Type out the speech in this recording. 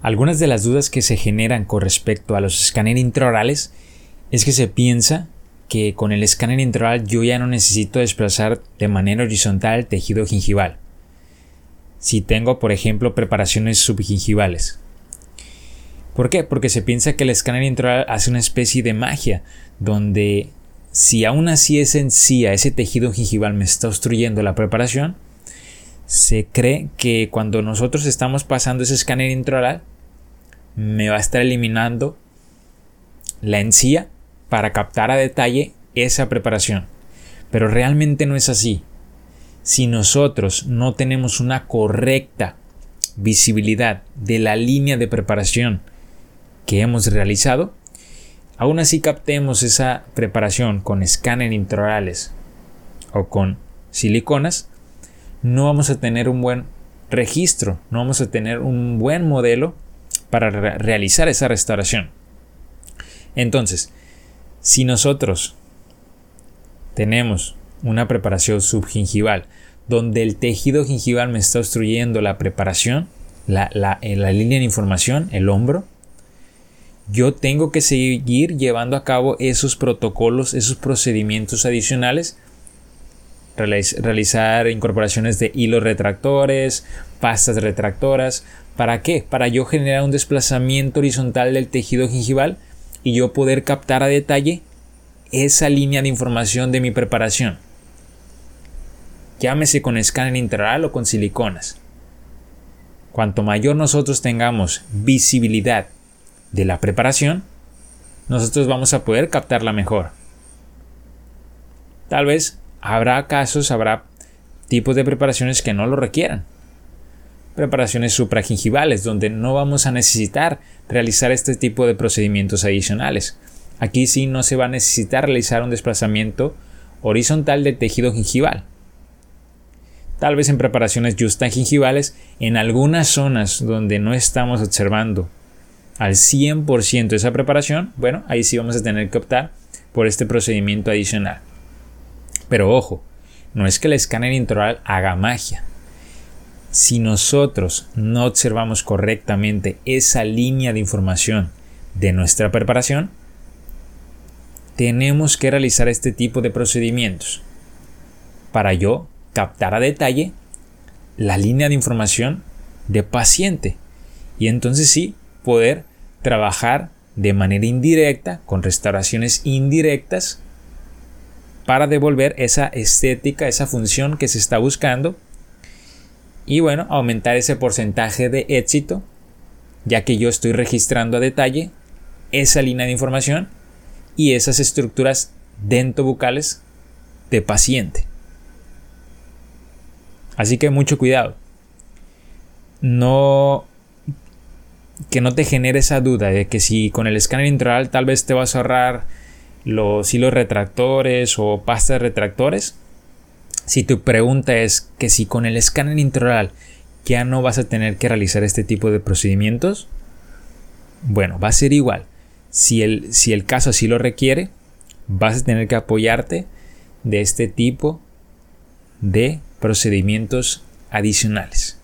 Algunas de las dudas que se generan con respecto a los escáneres intraorales es que se piensa que con el escáner intraoral yo ya no necesito desplazar de manera horizontal el tejido gingival. Si tengo, por ejemplo, preparaciones subgingivales. ¿Por qué? Porque se piensa que el escáner intraoral hace una especie de magia, donde si aún así es en sí a ese tejido gingival me está obstruyendo la preparación, se cree que cuando nosotros estamos pasando ese escáner intraoral, me va a estar eliminando la encía para captar a detalle esa preparación. Pero realmente no es así. Si nosotros no tenemos una correcta visibilidad de la línea de preparación que hemos realizado, aún así captemos esa preparación con escáner intraorales o con siliconas, no vamos a tener un buen registro, no vamos a tener un buen modelo para realizar esa restauración. Entonces, si nosotros tenemos una preparación subgingival donde el tejido gingival me está obstruyendo la preparación, la, la, la línea de información, el hombro, yo tengo que seguir llevando a cabo esos protocolos, esos procedimientos adicionales realizar incorporaciones de hilos retractores, pastas retractoras. ¿Para qué? Para yo generar un desplazamiento horizontal del tejido gingival y yo poder captar a detalle esa línea de información de mi preparación. Llámese con escáner intraoral o con siliconas. Cuanto mayor nosotros tengamos visibilidad de la preparación, nosotros vamos a poder captarla mejor. Tal vez Habrá casos, habrá tipos de preparaciones que no lo requieran. Preparaciones supragingivales, donde no vamos a necesitar realizar este tipo de procedimientos adicionales. Aquí sí no se va a necesitar realizar un desplazamiento horizontal del tejido gingival. Tal vez en preparaciones gingivales, en algunas zonas donde no estamos observando al 100% esa preparación, bueno, ahí sí vamos a tener que optar por este procedimiento adicional. Pero ojo, no es que el escáner intraoral haga magia. Si nosotros no observamos correctamente esa línea de información de nuestra preparación, tenemos que realizar este tipo de procedimientos para yo captar a detalle la línea de información de paciente y entonces sí poder trabajar de manera indirecta con restauraciones indirectas para devolver esa estética, esa función que se está buscando y bueno, aumentar ese porcentaje de éxito, ya que yo estoy registrando a detalle esa línea de información y esas estructuras dentobucales de paciente. Así que mucho cuidado. No que no te genere esa duda de que si con el escáner intraoral tal vez te vas a ahorrar los hilos retractores o pastas retractores. Si tu pregunta es que si con el escáner intraoral ya no vas a tener que realizar este tipo de procedimientos, bueno, va a ser igual. Si el, si el caso así lo requiere, vas a tener que apoyarte de este tipo de procedimientos adicionales.